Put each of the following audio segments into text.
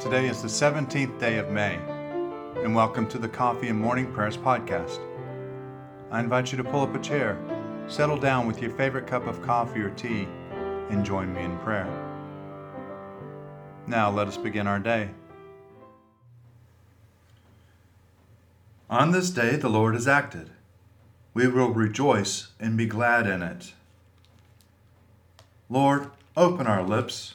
Today is the 17th day of May, and welcome to the Coffee and Morning Prayers podcast. I invite you to pull up a chair, settle down with your favorite cup of coffee or tea, and join me in prayer. Now let us begin our day. On this day the Lord has acted. We will rejoice and be glad in it. Lord, open our lips,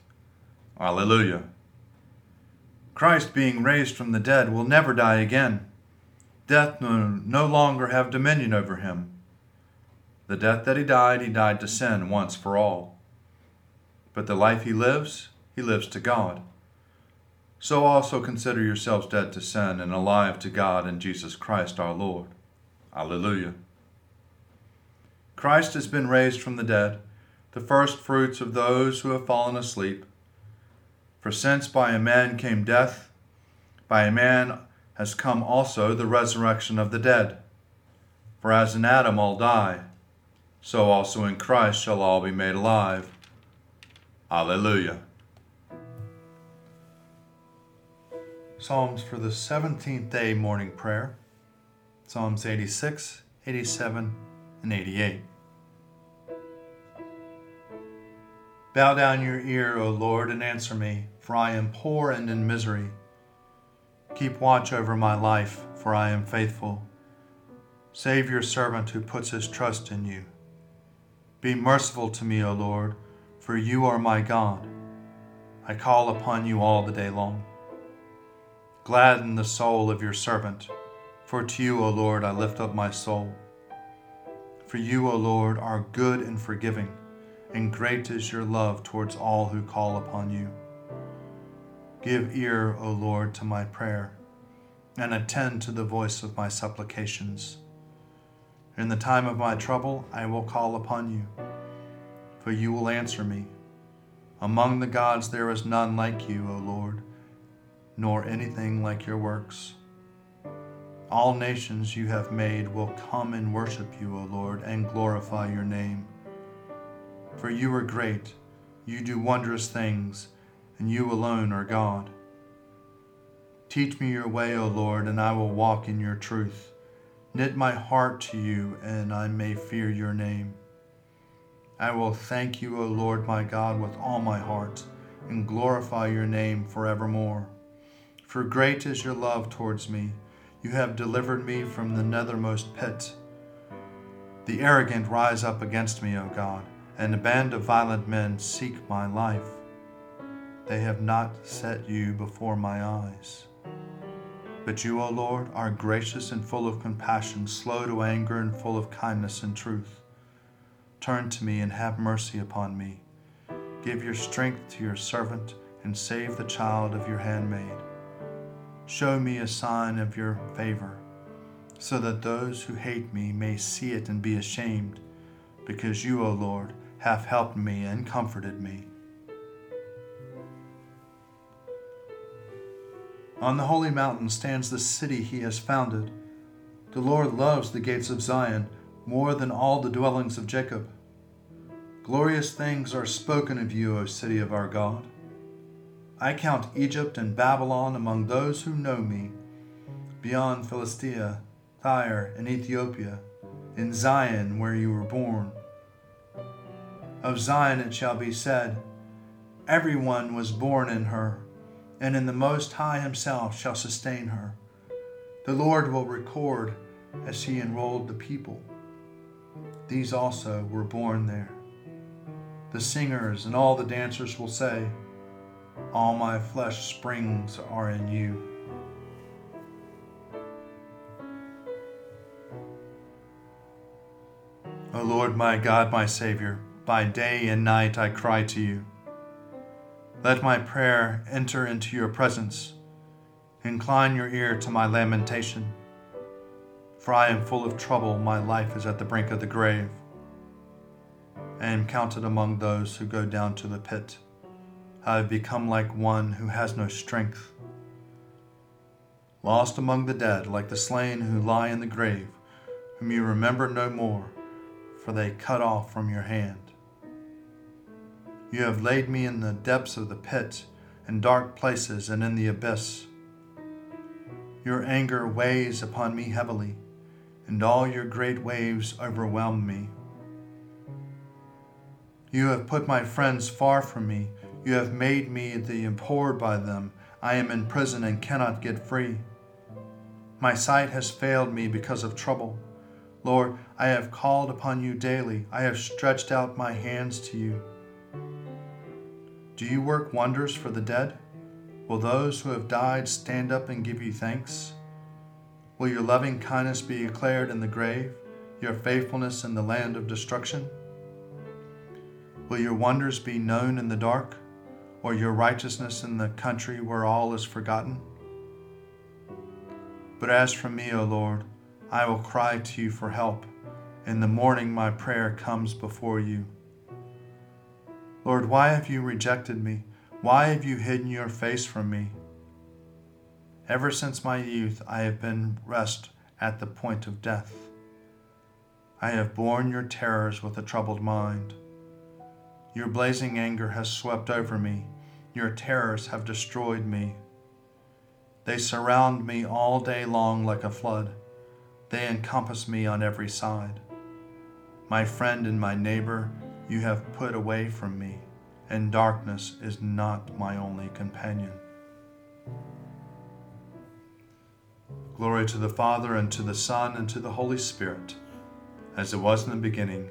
Alleluia. Christ, being raised from the dead, will never die again. Death no, no longer have dominion over him. The death that he died, he died to sin once for all. But the life he lives, he lives to God. So also consider yourselves dead to sin and alive to God in Jesus Christ our Lord. Alleluia. Christ has been raised from the dead the first fruits of those who have fallen asleep. For since by a man came death, by a man has come also the resurrection of the dead. For as in Adam all die, so also in Christ shall all be made alive. Alleluia. Psalms for the 17th day morning prayer Psalms 86, 87, and 88. Bow down your ear, O Lord, and answer me, for I am poor and in misery. Keep watch over my life, for I am faithful. Save your servant who puts his trust in you. Be merciful to me, O Lord, for you are my God. I call upon you all the day long. Gladden the soul of your servant, for to you, O Lord, I lift up my soul. For you, O Lord, are good and forgiving and great is your love towards all who call upon you. Give ear, O Lord, to my prayer, and attend to the voice of my supplications. In the time of my trouble, I will call upon you, for you will answer me. Among the gods there is none like you, O Lord, nor anything like your works. All nations you have made will come and worship you, O Lord, and glorify your name. For you are great, you do wondrous things, and you alone are God. Teach me your way, O Lord, and I will walk in your truth. Knit my heart to you, and I may fear your name. I will thank you, O Lord my God, with all my heart, and glorify your name forevermore. For great is your love towards me. You have delivered me from the nethermost pit. The arrogant rise up against me, O God and a band of violent men seek my life. They have not set you before my eyes. But you, O Lord, are gracious and full of compassion, slow to anger and full of kindness and truth. Turn to me and have mercy upon me. Give your strength to your servant and save the child of your handmaid. Show me a sign of your favor, so that those who hate me may see it and be ashamed, because you, O Lord, have helped me and comforted me. On the holy mountain stands the city he has founded. The Lord loves the gates of Zion more than all the dwellings of Jacob. Glorious things are spoken of you, O city of our God. I count Egypt and Babylon among those who know me, beyond Philistia, Tyre, and Ethiopia, in Zion where you were born. Of Zion it shall be said, Everyone was born in her, and in the Most High Himself shall sustain her. The Lord will record as He enrolled the people. These also were born there. The singers and all the dancers will say, All my flesh springs are in you. O Lord my God, my Savior, by day and night I cry to you. Let my prayer enter into your presence. Incline your ear to my lamentation. For I am full of trouble, my life is at the brink of the grave. I am counted among those who go down to the pit. I have become like one who has no strength. Lost among the dead, like the slain who lie in the grave, whom you remember no more, for they cut off from your hand. You have laid me in the depths of the pit, in dark places and in the abyss. Your anger weighs upon me heavily, and all your great waves overwhelm me. You have put my friends far from me. You have made me the abhorred by them. I am in prison and cannot get free. My sight has failed me because of trouble. Lord, I have called upon you daily. I have stretched out my hands to you. Do you work wonders for the dead? Will those who have died stand up and give you thanks? Will your loving kindness be declared in the grave, your faithfulness in the land of destruction? Will your wonders be known in the dark, or your righteousness in the country where all is forgotten? But as for me, O Lord, I will cry to you for help. In the morning my prayer comes before you. Lord, why have you rejected me? Why have you hidden your face from me? Ever since my youth, I have been rest at the point of death. I have borne your terrors with a troubled mind. Your blazing anger has swept over me. Your terrors have destroyed me. They surround me all day long like a flood. They encompass me on every side. My friend and my neighbor, you have put away from me, and darkness is not my only companion. Glory to the Father, and to the Son, and to the Holy Spirit, as it was in the beginning,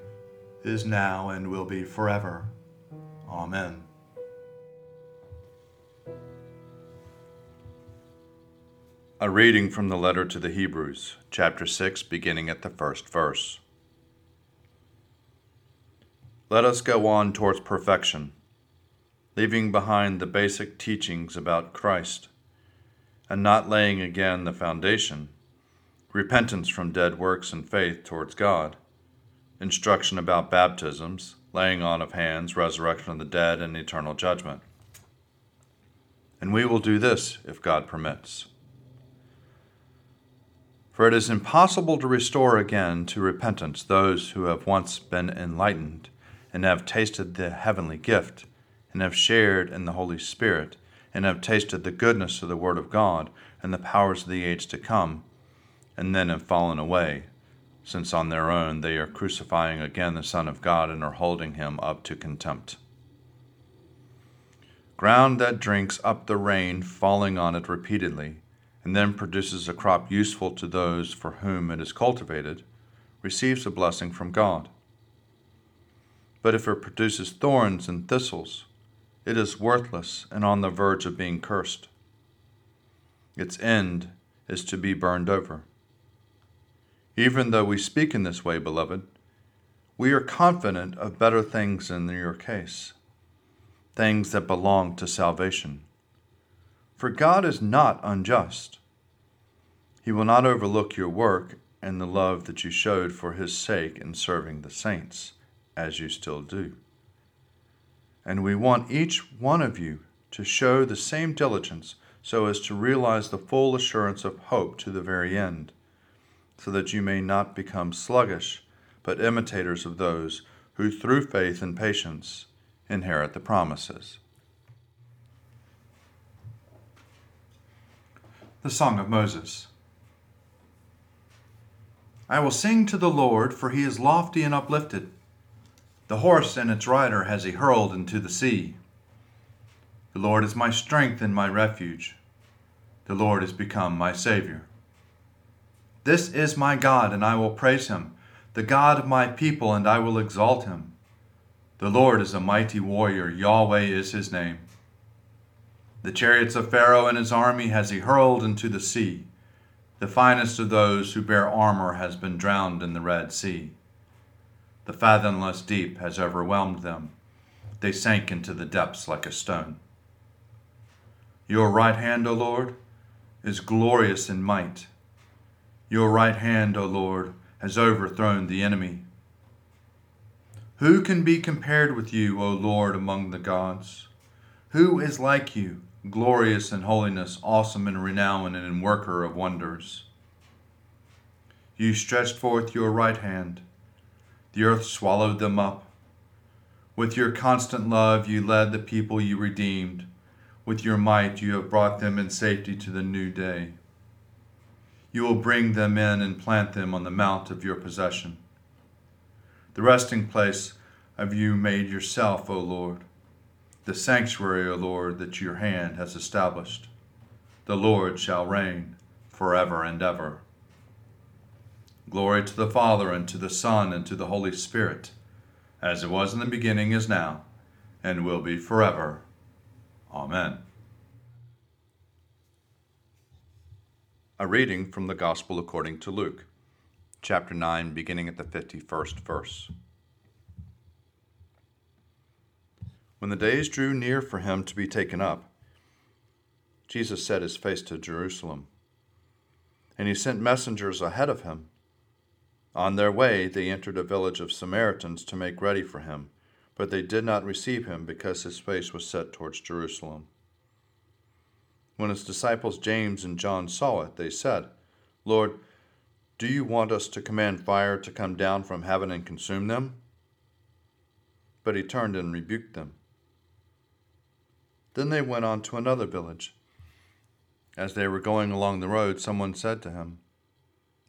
is now, and will be forever. Amen. A reading from the letter to the Hebrews, chapter 6, beginning at the first verse. Let us go on towards perfection, leaving behind the basic teachings about Christ, and not laying again the foundation repentance from dead works and faith towards God, instruction about baptisms, laying on of hands, resurrection of the dead, and eternal judgment. And we will do this if God permits. For it is impossible to restore again to repentance those who have once been enlightened and have tasted the heavenly gift, and have shared in the Holy Spirit, and have tasted the goodness of the Word of God and the powers of the age to come, and then have fallen away, since on their own they are crucifying again the Son of God and are holding him up to contempt. Ground that drinks up the rain falling on it repeatedly, and then produces a crop useful to those for whom it is cultivated, receives a blessing from God. But if it produces thorns and thistles, it is worthless and on the verge of being cursed. Its end is to be burned over. Even though we speak in this way, beloved, we are confident of better things in your case, things that belong to salvation. For God is not unjust. He will not overlook your work and the love that you showed for His sake in serving the saints as you still do. And we want each one of you to show the same diligence so as to realize the full assurance of hope to the very end, so that you may not become sluggish, but imitators of those who through faith and patience inherit the promises. The Song of Moses. I will sing to the Lord, for he is lofty and uplifted. The horse and its rider has he hurled into the sea. The Lord is my strength and my refuge. The Lord is become my Savior. This is my God, and I will praise him, the God of my people, and I will exalt him. The Lord is a mighty warrior, Yahweh is his name. The chariots of Pharaoh and his army has he hurled into the sea. The finest of those who bear armor has been drowned in the Red Sea. The fathomless deep has overwhelmed them. They sank into the depths like a stone. Your right hand, O Lord, is glorious in might. Your right hand, O Lord, has overthrown the enemy. Who can be compared with you, O Lord, among the gods? Who is like you, glorious in holiness, awesome in renown, and in worker of wonders? You stretched forth your right hand, the earth swallowed them up. With your constant love, you led the people you redeemed. With your might, you have brought them in safety to the new day. You will bring them in and plant them on the mount of your possession the resting place of you made yourself, O Lord, the sanctuary, O Lord, that your hand has established. The Lord shall reign forever and ever. Glory to the Father, and to the Son, and to the Holy Spirit, as it was in the beginning, is now, and will be forever. Amen. A reading from the Gospel according to Luke chapter 9, beginning at the 51st verse. When the days drew near for him to be taken up, Jesus set his face to Jerusalem, and he sent messengers ahead of him. On their way, they entered a village of Samaritans to make ready for him, but they did not receive him because his face was set towards Jerusalem. When his disciples James and John saw it, they said, Lord, do you want us to command fire to come down from heaven and consume them? But he turned and rebuked them. Then they went on to another village. As they were going along the road, someone said to him,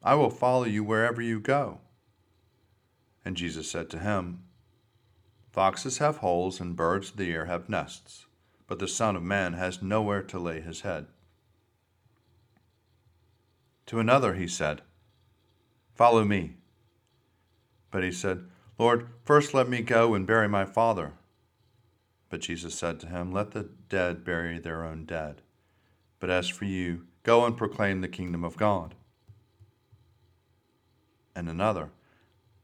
I will follow you wherever you go. And Jesus said to him, Foxes have holes, and birds of the air have nests, but the Son of Man has nowhere to lay his head. To another he said, Follow me. But he said, Lord, first let me go and bury my father. But Jesus said to him, Let the dead bury their own dead. But as for you, go and proclaim the kingdom of God. And another,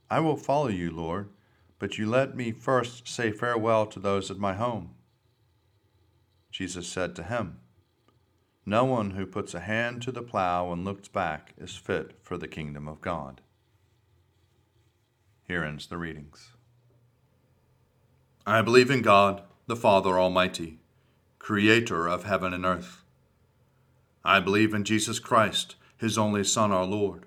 I will follow you, Lord, but you let me first say farewell to those at my home. Jesus said to him, no one who puts a hand to the plow and looks back is fit for the kingdom of God. Here ends the readings. I believe in God, the Father Almighty, creator of heaven and earth. I believe in Jesus Christ, his only Son, our Lord.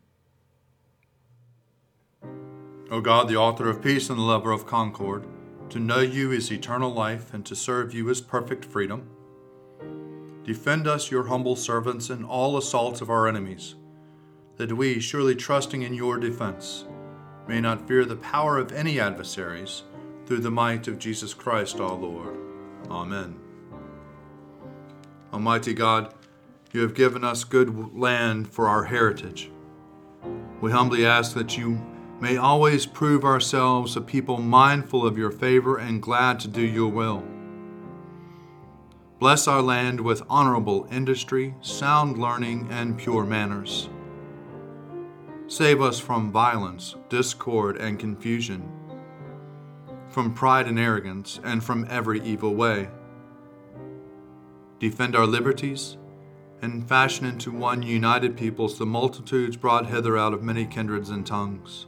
O God, the author of peace and the lover of concord, to know you is eternal life, and to serve you is perfect freedom. Defend us, your humble servants, in all assaults of our enemies, that we, surely trusting in your defense, may not fear the power of any adversaries, through the might of Jesus Christ our Lord. Amen. Almighty God, you have given us good land for our heritage. We humbly ask that you may always prove ourselves a people mindful of your favor and glad to do your will. Bless our land with honorable industry, sound learning, and pure manners. Save us from violence, discord, and confusion, from pride and arrogance, and from every evil way. Defend our liberties, and fashion into one united peoples the multitudes brought hither out of many kindreds and tongues.